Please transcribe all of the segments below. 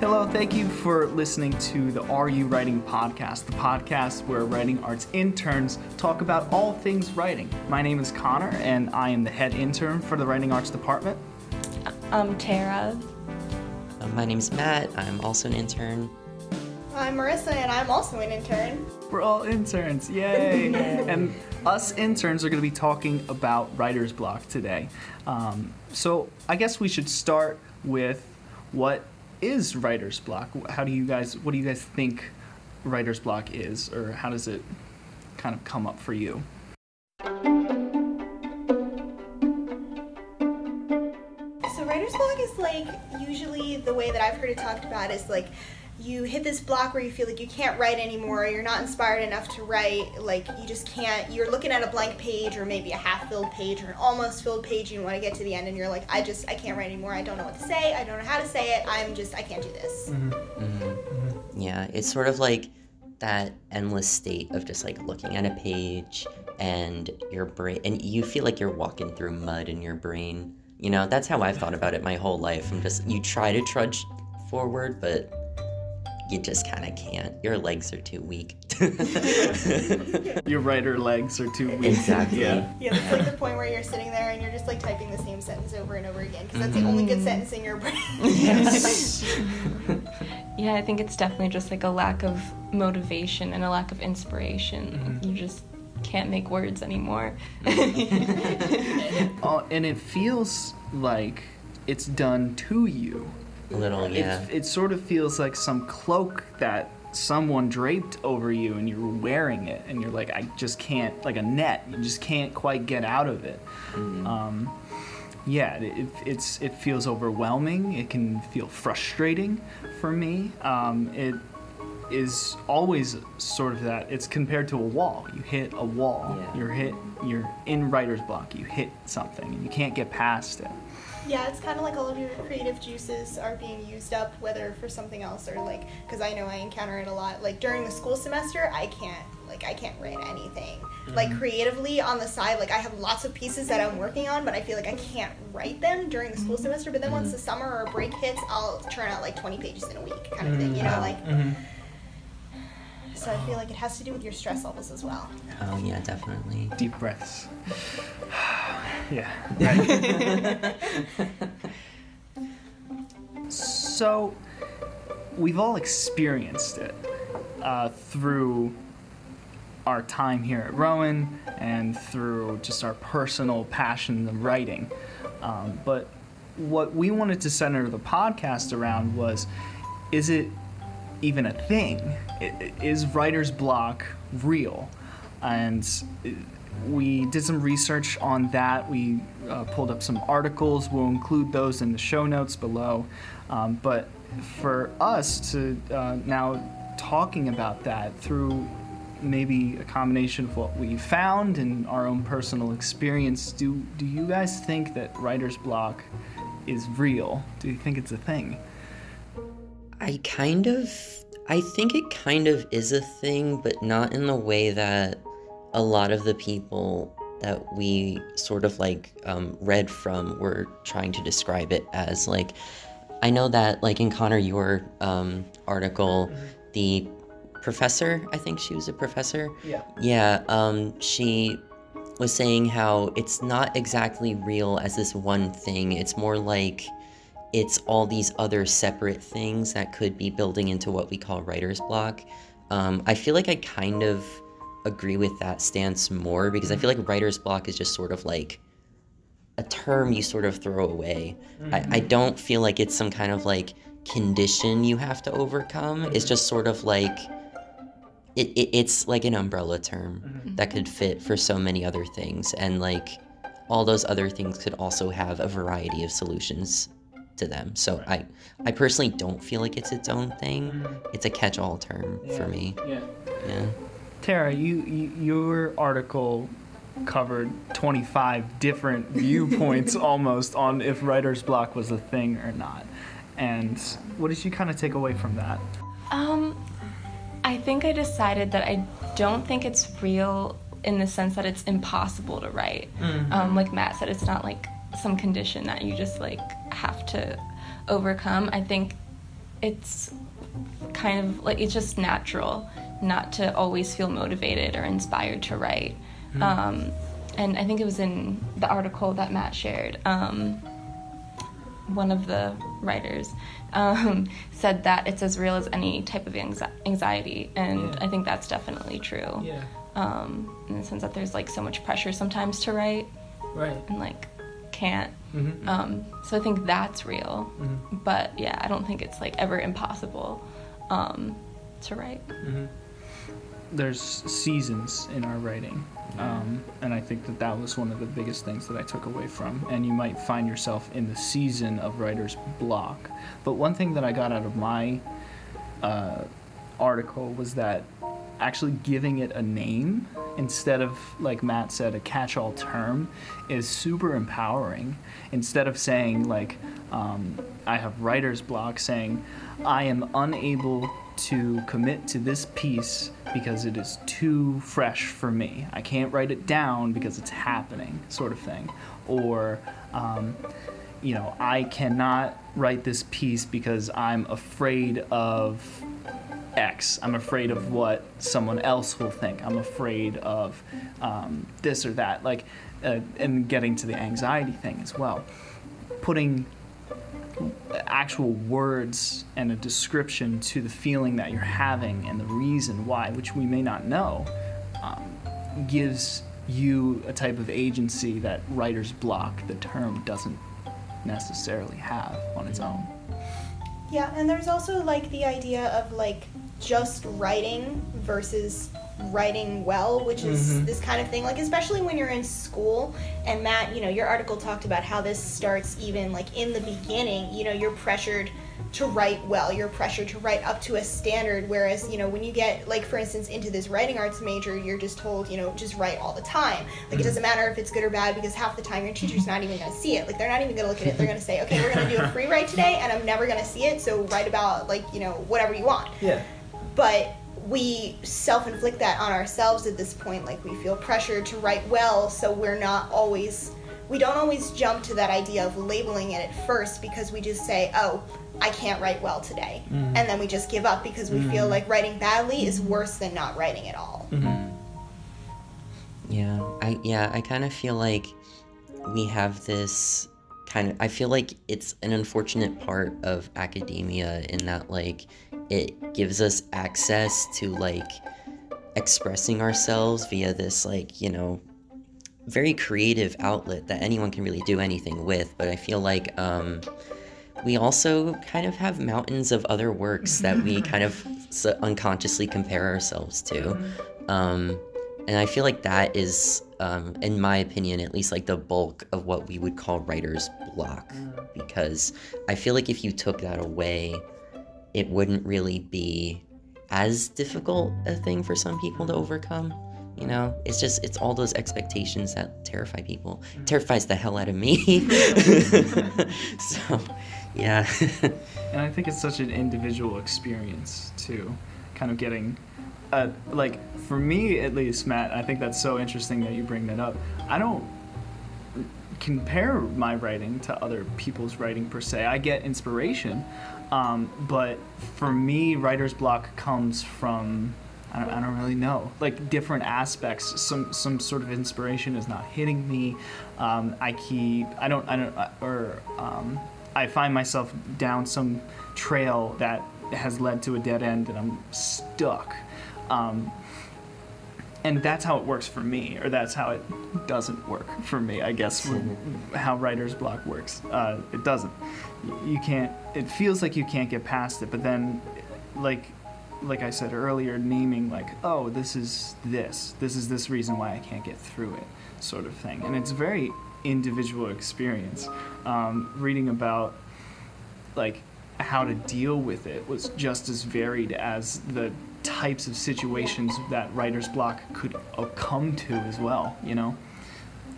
Hello, thank you for listening to the Are You Writing podcast, the podcast where writing arts interns talk about all things writing. My name is Connor, and I am the head intern for the writing arts department. I'm Tara. My name is Matt. I'm also an intern. I'm Marissa, and I'm also an intern. We're all interns, yay! and us interns are going to be talking about writer's block today. Um, so I guess we should start with what is writer's block? How do you guys, what do you guys think writer's block is, or how does it kind of come up for you? So writer's block is like usually the way that I've heard it talked about is like you hit this block where you feel like you can't write anymore, you're not inspired enough to write, like you just can't, you're looking at a blank page or maybe a half filled page or an almost filled page, and you want to get to the end and you're like, I just, I can't write anymore, I don't know what to say, I don't know how to say it, I'm just, I can't do this. Mm-hmm. Yeah, it's sort of like that endless state of just like looking at a page and your brain, and you feel like you're walking through mud in your brain. You know, that's how I've thought about it my whole life. I'm just, you try to trudge forward, but you just kind of can't. Your legs are too weak. Your writer legs are too weak. Exactly. Yeah. Yeah, it's like the point where you're sitting there and you're just like typing the same sentence over and over again because that's the only good sentence in your brain. Yeah, I think it's definitely just like a lack of motivation and a lack of inspiration. You just can't make words anymore. Uh, and it feels like it's done to you. A little, yeah. It, it sort of feels like some cloak that someone draped over you and you're wearing it and you're like, I just can't, like a net, you just can't quite get out of it. Um, yeah, it, it, it's, it feels overwhelming. It can feel frustrating for me. Um, it is always sort of that. It's compared to a wall. You hit a wall. Yeah. You're hit. You're in writer's block. You hit something and you can't get past it. Yeah, it's kind of like all of your creative juices are being used up, whether for something else or like, because I know I encounter it a lot. Like during the school semester, I can't, like, I can't write anything. Like mm-hmm. creatively on the side, like I have lots of pieces that I'm working on, but I feel like I can't write them during the school mm-hmm. semester. But then once mm-hmm. the summer or break hits, I'll turn out like 20 pages in a week, kind of thing. You know, like. So I feel like it has to do with your stress levels as well. Oh, yeah, definitely. Deep breaths. yeah. So, we've all experienced it uh, through our time here at Rowan and through just our personal passion of writing. Um, but what we wanted to center the podcast around was is it even a thing? Is writer's block real? And uh, we did some research on that. We uh, pulled up some articles. We'll include those in the show notes below. Um, but for us to uh, now talking about that through maybe a combination of what we found and our own personal experience, do do you guys think that writer's block is real? Do you think it's a thing? I kind of. I think it kind of is a thing, but not in the way that a lot of the people that we sort of like um, read from were trying to describe it as. Like, I know that, like, in Connor, your um, article, the professor, I think she was a professor. Yeah. Yeah, um, she was saying how it's not exactly real as this one thing. It's more like it's all these other separate things that could be building into what we call writer's block. Um, I feel like I kind of agree with that stance more because I feel like writer's block is just sort of like a term you sort of throw away. I, I don't feel like it's some kind of like condition you have to overcome. It's just sort of like it, it, it's like an umbrella term that could fit for so many other things and like all those other things could also have a variety of solutions to them so i i personally don't feel like it's its own thing it's a catch-all term for me Yeah. yeah Tara, you, you your article covered 25 different viewpoints almost on if writer's block was a thing or not. And what did you kind of take away from that? Um, I think I decided that I don't think it's real in the sense that it's impossible to write. Um, like Matt said, it's not like some condition that you just like have to overcome. I think it's kind of like it's just natural not to always feel motivated or inspired to write. Um, and I think it was in the article that Matt shared. Um, one of the writers um, said that it's as real as any type of anxi- anxiety, and Yeah. I think that's definitely true. Yeah. Um, in the sense that there's like so much pressure sometimes to write Right. and like can't. Mhm. Um, so I think that's real. Mhm. But yeah, I don't think it's like ever impossible um, to write. there's seasons in our writing um, and i think that that was one of the biggest things that i took away from and you might find yourself in the season of writer's block but one thing that i got out of my uh, article was that actually giving it a name instead of like matt said a catch-all term is super empowering. Instead of saying like um, i have writer's block saying i am unable to commit to this piece because it is too fresh for me. I can't write it down because it's happening sort of thing. Or um, you know i cannot write this piece because i'm afraid of X. I'm afraid of what someone else will think. I'm afraid of um, this or that. Like, uh, and getting to the anxiety thing as well. Putting actual words and a description to the feeling that you're having and the reason why, which we may not know, um, gives you a type of agency that writer's block, the term, doesn't necessarily have on its own. Yeah, and there's also like the idea of like just writing versus writing well, which is Mhm. this kind of thing. Like especially when you're in school, and Matt, you know, your article talked about how this starts even like in the beginning. You know, you're pressured to write well. You're pressured to write up to a standard. Whereas, you know, when you get like for instance into this writing arts major, you're just told, you know, just write all the time. Like it doesn't matter if it's good or bad because half the time your teacher's not even gonna see it. Like they're not even gonna look at it. They're gonna say, okay, we're gonna do a free write today, and I'm never gonna see it. So write about like you know whatever you want Yeah. But we self-inflict that on ourselves at this point like we feel pressured to write well so we're not always we don't always jump to that idea of labeling it at first because we just say oh i can't write well today. Mm-hmm. And then we just give up because we feel mm-hmm. like writing badly is worse than not writing at all. Mm-hmm. Yeah, I yeah, I kind of feel like we have this kind of I feel like it's an unfortunate part of academia in that like it gives us access to like expressing ourselves via this like, you know, very creative outlet that anyone can really do anything with, but I feel like um we also kind of have mountains of other works that we kind of unconsciously compare ourselves to. Um, and I feel like that is, um, in my opinion, at least like the bulk of what we would call writer's block. Because I feel like if you took that away, it wouldn't really be as difficult a thing for some people to overcome. You know, it's just, it's all those expectations that terrify people. terrifies the hell out of me. so, yeah. And I think it's such an individual experience too, kind of getting, uh, like for me at least, Matt. I think that's so interesting that you bring that up. I don't compare my writing to other people's writing per se. I get inspiration, um, but for me, writer's block comes from. I don't, I don't really know, like different aspects. Some some sort of inspiration is not hitting me. Um, I keep I don't I don't uh, or um, I find myself down some trail that has led to a dead end and I'm stuck. Um, and that's how it works for me, or that's how it doesn't work for me. I guess how writer's block works. Uh, it doesn't. You can't. It feels like you can't get past it, but then, like, like I said earlier, naming like, oh, this is this. This is this reason why I can't get through it, sort of thing. And it's a very individual experience. Um, reading about like how to deal with it was just as varied as the types of situations that writer's block could come to as well you know?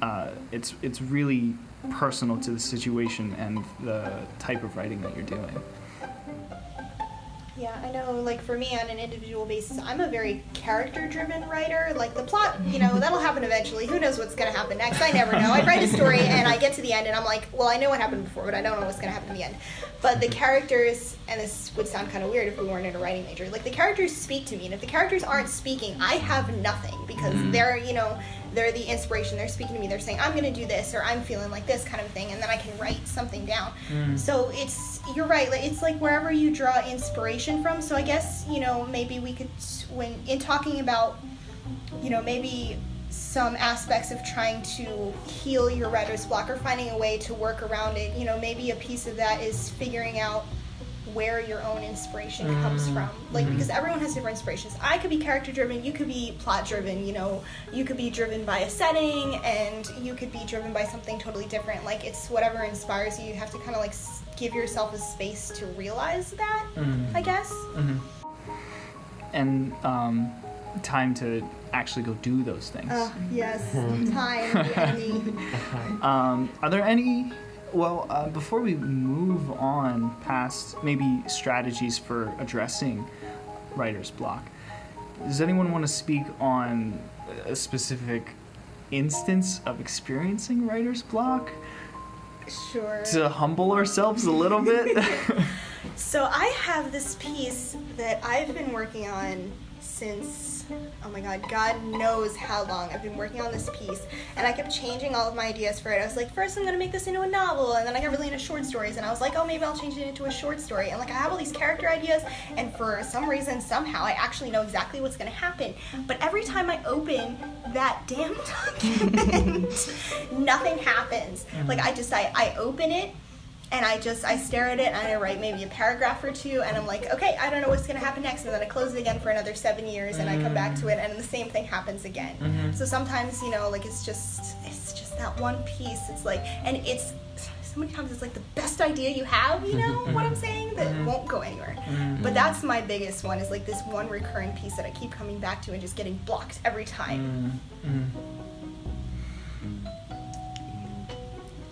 Uh, it's it's really personal to the situation and the type of writing that you're doing Yeah, I know. Like for me, on an individual basis, I'm a very character-driven writer. Like the plot, you know, that'll happen eventually. Who knows what's gonna happen next? I never know. I write a story and I get to the end and I'm like, well, I know what happened before, but I don't know what's gonna happen in the end. But the characters, and this would sound kind of weird if we weren't in a writing major. Like the characters speak to me, and if the characters aren't speaking, I have nothing because mm. they're, you know, they're the inspiration. They're speaking to me. They're saying, I'm going to do this, or I'm feeling like this kind of thing, and then I can write something down. Mm. So it's, you're right, like, it's like wherever you draw inspiration from. So I guess, you know, maybe we could, when, in talking about, you know, maybe some aspects of trying to heal your writer's block or finding a way to work around it, you know, maybe a piece of that is figuring out where your own inspiration comes from. Like because everyone has different inspirations. I could be character driven, you could be plot driven, you know, you could be driven by a setting and you could be driven by something totally different. Like it's whatever inspires you. You have to kind of like give yourself a space to realize that, I guess. and um, time to actually go do those things. Uh, yes, time, the enemy. Um, are there any? Well, uh, before we move on past maybe strategies for addressing writer's block, does anyone want to speak on a specific instance of experiencing writer's block Sure. to humble ourselves a little bit? So I have this piece that I've been working on since oh my god, God knows how long I've been working on this piece, and I kept changing all of my ideas for it. I was like, first I'm gonna make this into a novel, and then I got really into short stories, and I was like, oh maybe I'll change it into a short story, and like I have all these character ideas, and for some reason somehow I actually know exactly what's gonna happen. But every time I open that damn document, nothing happens. Mm. Like I just I, I open it and I just I stare at it and I write maybe a paragraph or two and I'm like, okay, I don't know what's gonna happen next, and then I close it again for another seven years and I come back to it and the same thing happens again. Mm-hmm. So sometimes you know like it's just it's just that one piece. It's like and it's so many times it's like the best idea you have. You know what I'm saying? That mm-hmm. won't go anywhere. Mm-hmm. But that's my biggest one is like this one recurring piece that I keep coming back to and just getting blocked every time.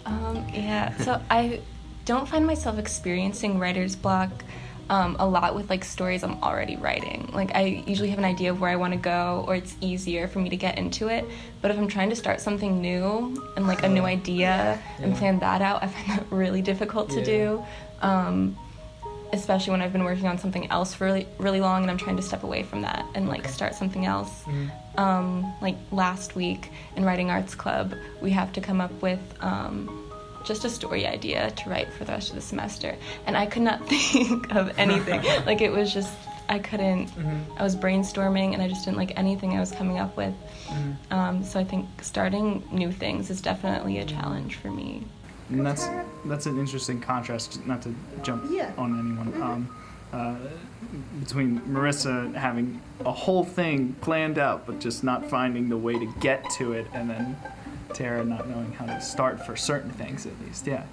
Um, yeah, so I don't find myself experiencing writer's block um, a lot with like stories I'm already writing. Like I usually have an idea of where I want to go, or it's easier for me to get into it. But if I'm trying to start something new and like a new idea and plan that out, I find that really difficult to Yeah. do. Um, especially when I've been working on something else for really, really long and I'm trying to step away from that and like start something else. Um, like last week in Writing Arts Club, we have to come up with um, just a story idea to write for the rest of the semester. And I could not think of anything. like it was just, I couldn't, I was brainstorming and I just didn't like anything I was coming up with. Um, so I think starting new things is definitely a challenge for me. And that's that's an interesting contrast. Not to jump Yeah. on anyone. Um, uh, between Marissa having a whole thing planned out, but just not finding the way to get to it, and then Tara not knowing how to start for certain things, at least. Yeah.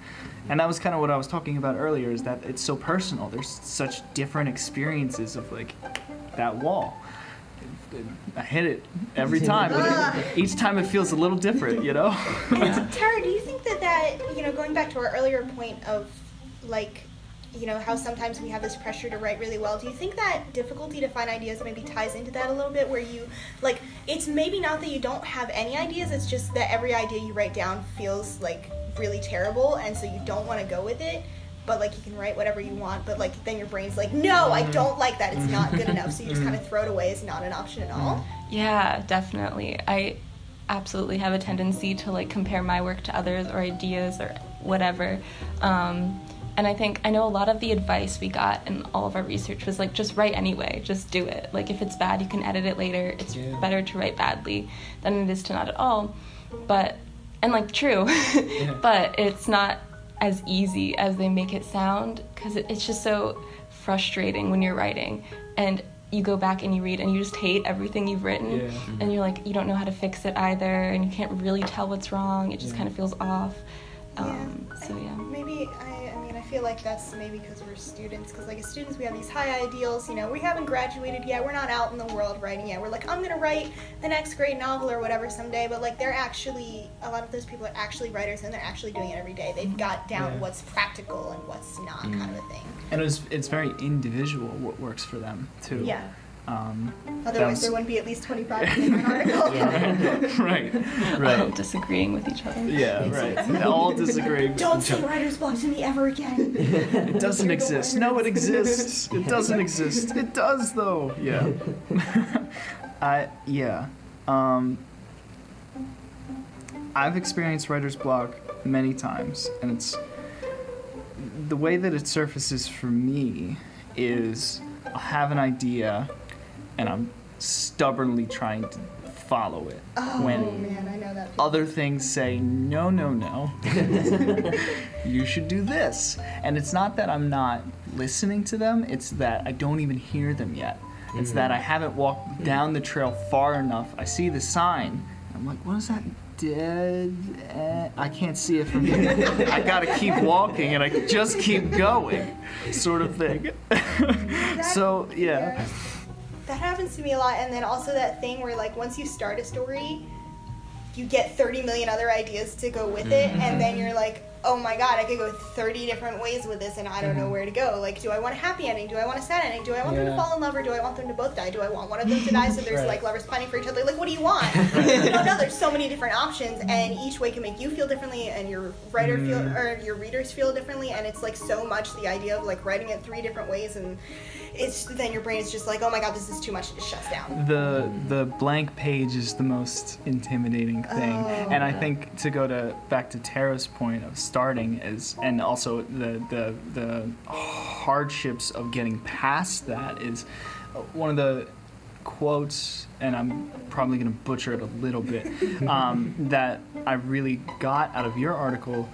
And that was kind of what I was talking about earlier. Is that it's so personal. There's such different experiences of like that wall. I hit it every time. but it- each time it feels a little different, you know. Tara, do you think that that you know, going back to our earlier point of like, you know, how sometimes we have this pressure to write really well. Do you think that difficulty to find ideas maybe ties into that a little bit, where you like, it's maybe not that you don't have any ideas. It's just that every idea you write down feels like really terrible, and so you don't want to go with it. But like you can write whatever you want, but like then your brain's like, no, I don't like that. It's not good enough. So you just kind of throw it away as not an option at all. Yeah, definitely. I absolutely have a tendency to like compare my work to others or ideas or whatever. Um, and I think I know a lot of the advice we got in all of our research was like just write anyway, just do it. Like if it's bad, you can edit it later. It's Yeah. better to write badly than it is to not at all. But and like true, but it's not as easy as they make it sound because it, it's just so frustrating when you're writing and you go back and you read and you just hate everything you've written Yeah. and you're like you don't know how to fix it either and you can't really tell what's wrong it just Yeah. kind of feels off Yeah. um, so yeah Maybe I, I I feel like that's maybe because we're students. Because like as students, we have these high ideals. You know, we haven't graduated yet. We're not out in the world writing yet. We're like, I'm gonna write the next great novel or whatever someday. But like, they're actually a lot of those people are actually writers, and they're actually doing it every day. They've mm-hmm. got down Yeah. what's practical and what's not, kind of a mm. thing. And it's it's very individual what works for them too. Yeah. Um, Otherwise, was- there wouldn't be at least 25 in an article. right. All Right. disagreeing with each other. Yeah. Right. All disagree. Don't say writer's block to me ever again. It doesn't exist. No, it exists. It doesn't exist. It does though. Yeah. I yeah. Um, I've experienced writer's block many times, and it's the way that it surfaces for me is I'll have an idea, and I'm stubbornly trying to follow it. Oh when man, I know that. other things say no no no. You should do this. And it's not that i'm not listening to them it's that i don't even hear them yet. It's that i haven't walked down the trail far enough. I see the sign. I'm like what is that dead eh? i can't see it from here. I gotta keep walking and i just keep going sort of thing. So yeah That happens to me a lot, and then also that thing where like once you start a story, you get 30 million other ideas to go with it, and mm-hmm. then you're like, oh my god, I could go 30 different ways with this, and I don't know mm-hmm. where to go. Like, do I want a happy ending? Do I want a sad ending? Do I want them to fall in love, or do I want them to both die? Do I want one of them to die so there's Right. like lovers fighting for each other? Like, what do you want? you don't know. There's so many different options, and each way can make you feel differently, and your writer feel mm. or your readers feel differently, and it's like so much the idea of like writing it three different ways and it's then your brain is just like, oh my god, this is too much. It just shuts down. the the blank page is the most intimidating thing Oh. and i think to go to back to tara's point of starting is and also the the the hardships of getting past that is uh, one of the quotes and i'm probably going to butcher it a little bit um, that i really got out of your article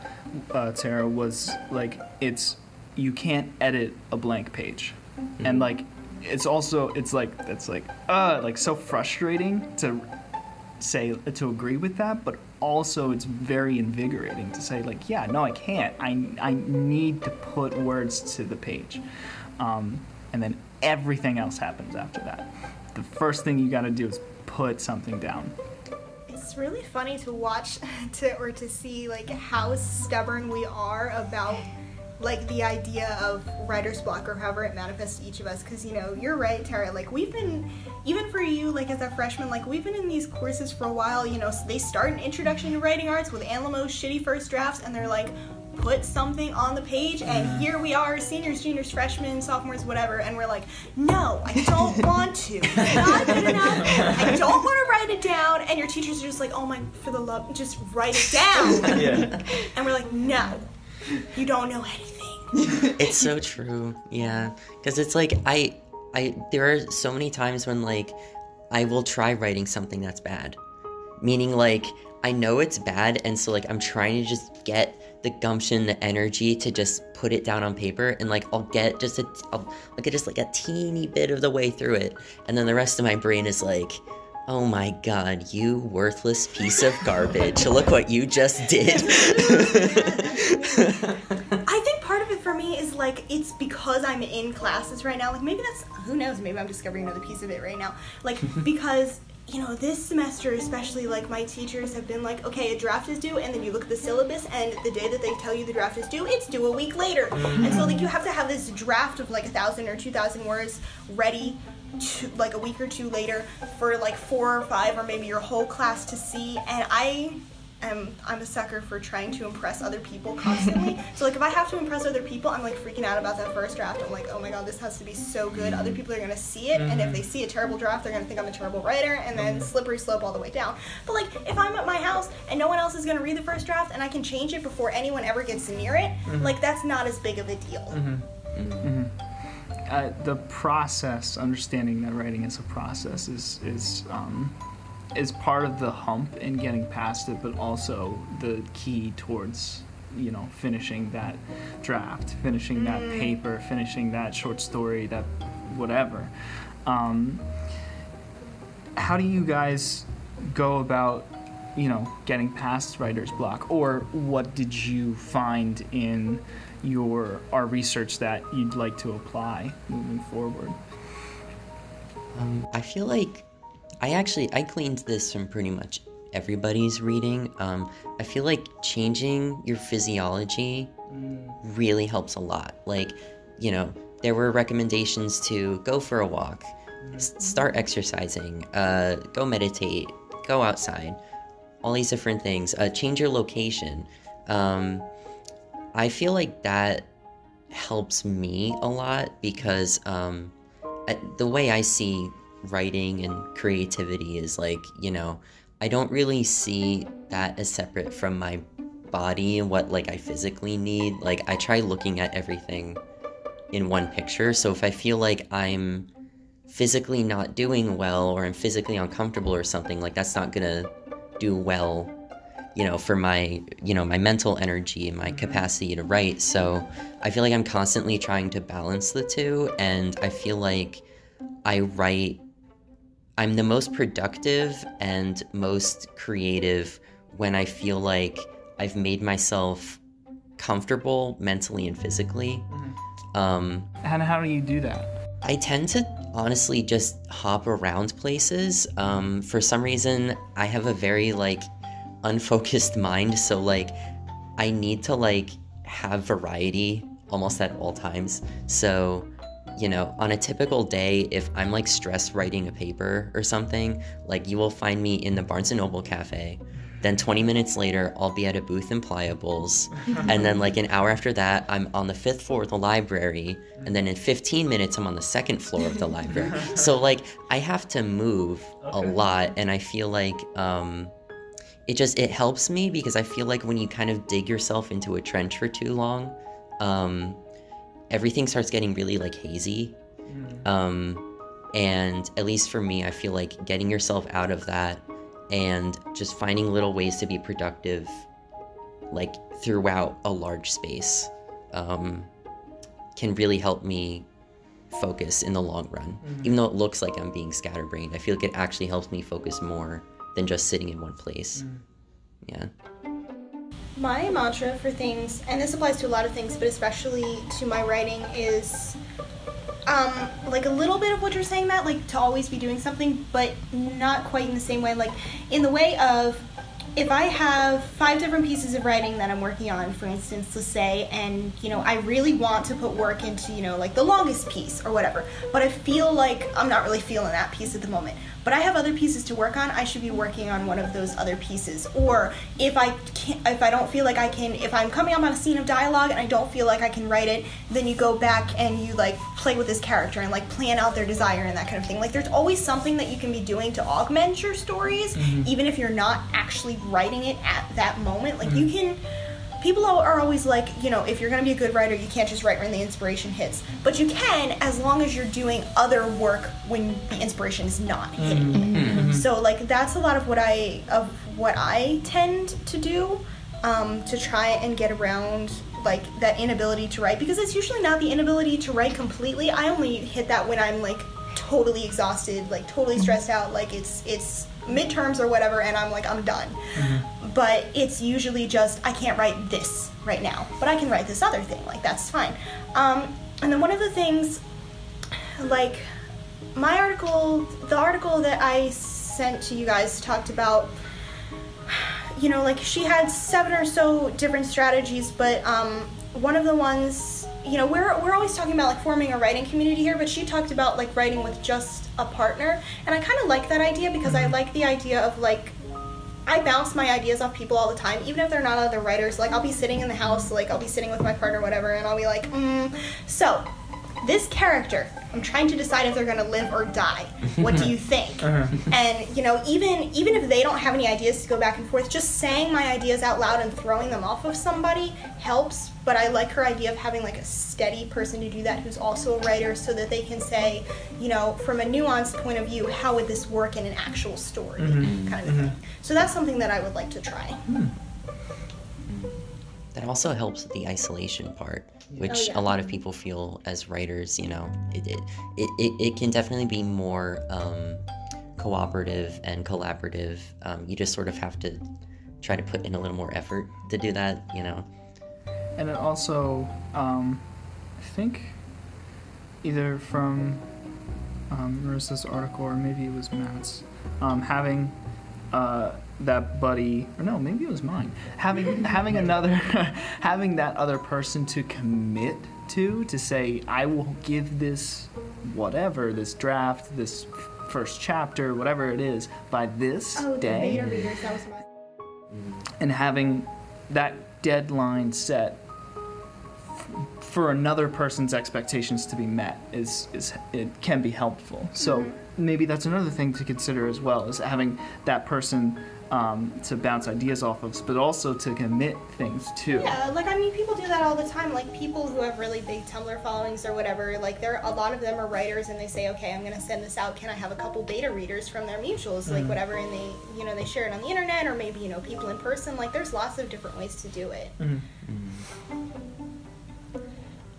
uh, tara was like it's you can't edit a blank page. And like it's also it's like it's like uh like so frustrating to say to agree with that but also it's very invigorating to say like yeah no i can't. I i need to put words to the page. Um, and then everything else happens after that. The first thing you got to do is put something down. It's really funny to watch to or to see like how stubborn we are about like the idea of writer's block or however it manifests to each of us because you know you're right tara like we've been even for you like as a freshman like we've been in these courses for a while you know so they start an introduction to writing arts with Anne Lamott's shitty first drafts and they're like put something on the page and mm-hmm. here we are seniors juniors freshmen sophomores whatever and we're like no i don't want to not good enough. I don't want to write it down and your teachers are just like oh my for the love just write it down. Yeah. And we're like no you don't know anything. It's so true yeah. Because it's like i i there are so many times when like i will try writing something that's bad. Meaning like i know it's bad and so like i'm trying to just get the gumption the energy to just put it down on paper and like i'll get just a i'll, I'll get just like a teeny bit of the way through it. And then the rest of my brain is like Oh my god, you worthless piece of garbage. Look what you just did. I think part of it for me is like it's because I'm in classes right now. Like maybe that's who knows. Maybe I'm discovering another piece of it right now. Like because you know this semester especially like my teachers have been like okay a draft is due and then you look at the syllabus and the day that they tell you the draft is due it's due a week later. And so like you have to have this draft of like a thousand or two thousand words ready to, like a week or two later for like four or five or maybe your whole class to see. And i am i'm a sucker for trying to impress other people constantly. So like if i have to impress other people i'm like freaking out about that first draft. I'm like oh my god this has to be so good. Other people are going to see it and if mm-hmm. they see a terrible draft they're going to think i'm a terrible writer and then mm-hmm. slippery slope all the way down. But like if i'm at my house and no one else is going to read the first draft and i can change it before anyone ever gets near it mm-hmm. like that's not as big of a deal. Uh, the process, understanding that writing is a process, is is um, is part of the hump in getting past it, but also the key towards you know finishing that draft, finishing that paper, finishing that short story, that whatever. Um, how do you guys go about you know, getting past writer's block, or what did you find in your our research that you'd like to apply moving forward? Um, I feel like I actually I gleaned this from pretty much everybody's reading. Um, I feel like changing your physiology really helps a lot. Like, you know, there were recommendations to go for a walk, s- start exercising, uh, go meditate, go outside, all these different things. Uh, change your location. Um, I feel like that helps me a lot because um, I, the way I see writing and creativity is like, you know, I don't really see that as separate from my body and what like I physically need. Like I try looking at everything in one picture. So if I feel like I'm physically not doing well or I'm physically uncomfortable or something, like that's not gonna do well, you know, for my, you know, my mental energy and my capacity to write. So I feel like I'm constantly trying to balance the two and I feel like I write I'm the most productive and most creative when I feel like I've made myself comfortable mentally and physically. Um, And how do you do that? I tend to honestly just hop around places. Um, for some reason, I have a very like unfocused mind, so like I need to like have variety almost at all times. So, you know, on a typical day, if I'm like stressed writing a paper or something, like you will find me in the Barnes and Noble cafe. Then 20 minutes later, I'll be at a booth in Pliables. and then, like, an hour after that, I'm on the fifth floor of the library. And then in 15 minutes, I'm on the second floor of the library. So, like, I have to move a lot. And I feel like, um, it just it helps me because I feel like when you kind of dig yourself into a trench for too long, um, everything starts getting really like hazy. Um, and at least for me, I feel like getting yourself out of that and just finding little ways to be productive, like throughout a large space, um, can really help me focus in the long run. Even though it looks like I'm being scatterbrained, I feel like it actually helps me focus more than just sitting in one place. Yeah. My mantra for things, and this applies to a lot of things, but especially to my writing, is um, like a little bit of what you're saying, Matt, like to always be doing something, but not quite in the same way. Like in the way of if I have five different pieces of writing that I'm working on, for instance, let's say, and you know, I really want to put work into, you know, like the longest piece or whatever, but I feel like I'm not really feeling that piece at the moment. But I have other pieces to work on. I should be working on one of those other pieces. Or if I can not if I don't feel like I can, if I'm coming up on a scene of dialogue and I don't feel like I can write it, then you go back and you like play with this character and like plan out their desire and that kind of thing. Like there's always something that you can be doing to augment your stories, mm-hmm. even if you're not actually writing it at that moment. Like you mm-hmm. can people are always like, you know, if you're going to be a good writer, you can't just write when the inspiration hits. But you can as long as you're doing other work when the inspiration is not hitting. Mm-hmm. Mm-hmm. So like that's a lot of what I of what I tend to do um, to try and get around like that inability to write because it's usually not the inability to write completely. I only hit that when I'm like totally exhausted, like totally mm-hmm. stressed out, like it's it's midterms or whatever and I'm like I'm done but it's usually just I can't write this right now, but I can write this other thing. Like that's fine. Um, and then one of the things, like my article, the article that I sent to you guys talked about, you know, like she had seven or so different strategies, but um, one of the ones, you know, we're we're always talking about like forming a writing community here, but she talked about like writing with just a partner, and I kind of like that idea because I like the idea of like I bounce my ideas off people all the time, even if they're not other writers. Like, I'll be sitting in the house, like, I'll be sitting with my partner, whatever, and I'll be like, mm. So, this character, I'm trying to decide if they're gonna live or die. What do you think? Uh-huh. And, you know, even even if they don't have any ideas to go back and forth, just saying my ideas out loud and throwing them off of somebody helps. But I like her idea of having like a steady person to do that who's also a writer so that they can say, you know, from a nuanced point of view, how would this work in an actual story? Mm-hmm. Kind of mm-hmm. thing. So that's something that I would like to try. Hmm. That also helps with the isolation part, which Oh, yeah. a lot of people feel as writers, you know, it, it, it, it, it can definitely be more um, cooperative and collaborative. Um, you just sort of have to try to put in a little more effort to do that, you know. And it also, um, I think, either from um, Marissa's article or maybe it was Matt's, um, having uh, that buddy, or no, maybe it was mine. Having having another, having that other person to commit to, to say, I will give this whatever, this draft, this first chapter, whatever it is, by this Oh, day beta readers. That and having that deadline set f- for another person's expectations to be met is, is it can be helpful. So mm-hmm. maybe that's another thing to consider as well is having that person um, to bounce ideas off of, but also to commit things to. Yeah, like I mean, people do that all the time. Like people who have really big Tumblr followings or whatever. Like there, a lot of them are writers, and they say, okay, I'm gonna send this out. Can I have a couple beta readers from their mutuals, like whatever, and they, you know, they share it on the internet, or maybe you know, people in person. Like there's lots of different ways to do it.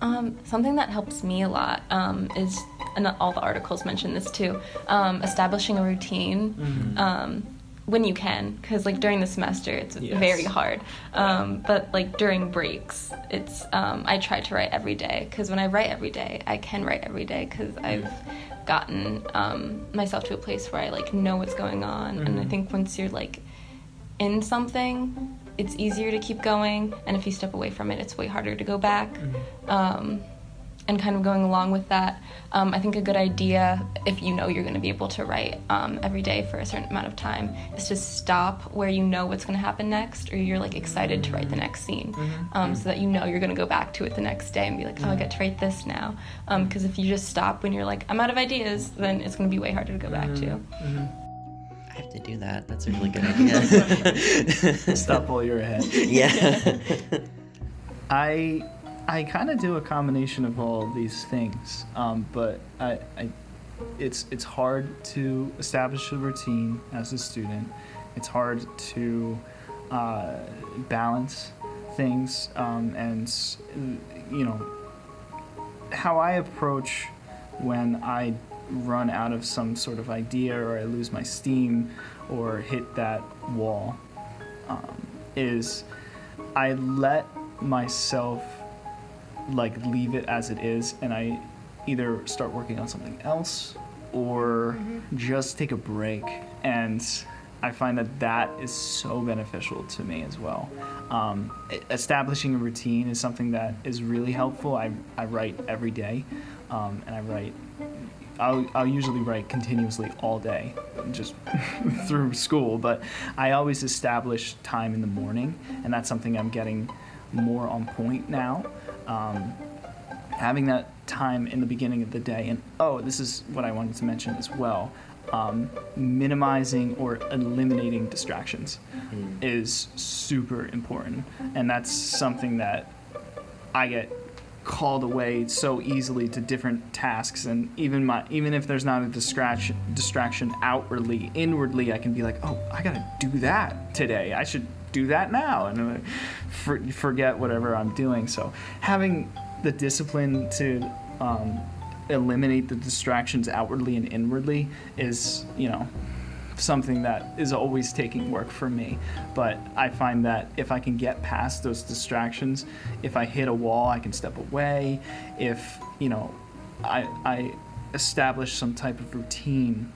Um, something that helps me a lot um, is, and all the articles mention this too, um, establishing a routine um, when you can, because like during the semester it's Yes. very hard. Um, but like during breaks, it's um, I try to write every day because when I write every day, I can write every day because I've gotten um, myself to a place where I like know what's going on, and I think once you're like in something, it's easier to keep going. And if you step away from it, it's way harder to go back. Um, and kind of going along with that, um, I think a good idea, if you know you're going to be able to write um, every day for a certain amount of time, is to stop where you know what's going to happen next, or you're like excited to write the next scene, um, so that you know you're going to go back to it the next day and be like, oh, I get to write this now. Because if you just stop when you're like, I'm out of ideas, then it's going to be way harder to go back to. I have to do that. That's a really good idea. Stop while you're ahead. yeah. I I kind of do a combination of all these things, um, but I, I it's it's hard to establish a routine as a student. It's hard to uh, balance things, um, and you know how I approach when I run out of some sort of idea or I lose my steam or hit that wall um, is I let myself like leave it as it is and I either start working on something else or just take a break and I find that that is so beneficial to me as well. Um, establishing a routine is something that is really helpful. I, I write every day um, and I write I'll, I'll usually write continuously all day, just through school, but I always establish time in the morning, and that's something I'm getting more on point now. Um, having that time in the beginning of the day, and oh, this is what I wanted to mention as well um, minimizing or eliminating distractions is super important, and that's something that I get called away so easily to different tasks and even my even if there's not a distraction distraction outwardly inwardly I can be like oh I gotta do that today I should do that now and uh, for, forget whatever I'm doing so having the discipline to um, eliminate the distractions outwardly and inwardly is you know something that is always taking work for me. But I find that if I can get past those distractions, if I hit a wall, I can step away. If, you know, I, I establish some type of routine,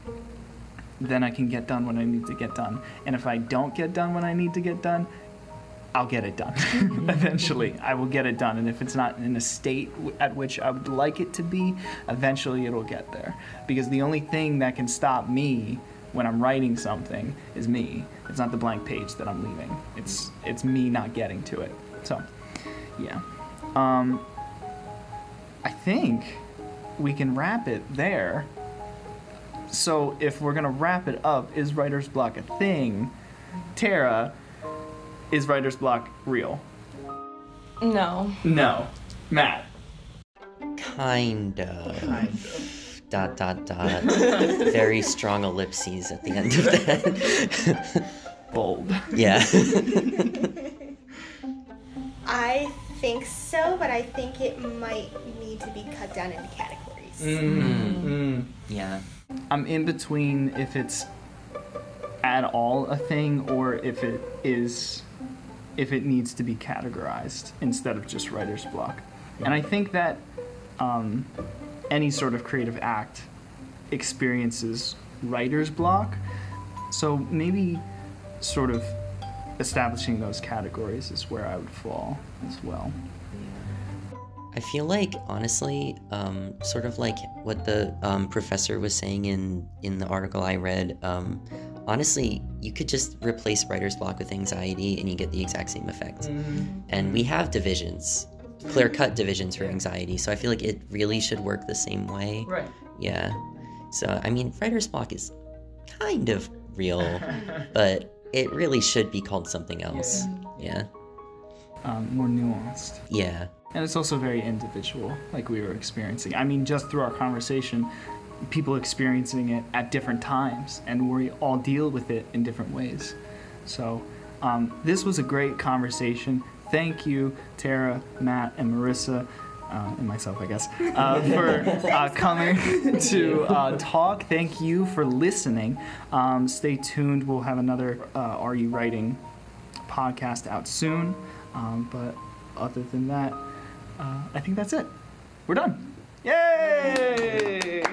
then I can get done when I need to get done. And if I don't get done when I need to get done, I'll get it done. eventually, I will get it done. And if it's not in a state w- at which I would like it to be, eventually it'll get there. Because the only thing that can stop me when I'm writing something is me. It's not the blank page that I'm leaving. It's it's me not getting to it. So, yeah. Um, I think we can wrap it there. So if we're gonna wrap it up, is writer's block a thing? Tara, is writer's block real? No. No. Matt. Kind of. Kind of. Dot dot dot. Very strong ellipses at the end of that. Bold. yeah. I think so, but I think it might need to be cut down into categories. Mm, yeah. I'm in between if it's at all a thing or if it is if it needs to be categorized instead of just writer's block. And I think that um, any sort of creative act experiences writer's block. So maybe sort of establishing those categories is where I would fall as well. I feel like honestly, um, sort of like what the um, professor was saying in in the article I read. Um, honestly, you could just replace writer's block with anxiety, and you get the exact same effect. And we have divisions, clear cut divisions for anxiety. So I feel like it really should work the same way. Right. Yeah. So I mean, writer's block is kind of real, but it really should be called something else. Yeah. Um, more nuanced. Yeah. And it's also very individual, like we were experiencing. I mean, just through our conversation, people experiencing it at different times, and we all deal with it in different ways. So, um, this was a great conversation. Thank you, Tara, Matt, and Marissa, uh, and myself, I guess, uh, for uh, coming to uh, talk. Thank you for listening. Um, stay tuned. We'll have another uh, Are You Writing podcast out soon. Um, but other than that, uh, I think that's it. We're done. Yay!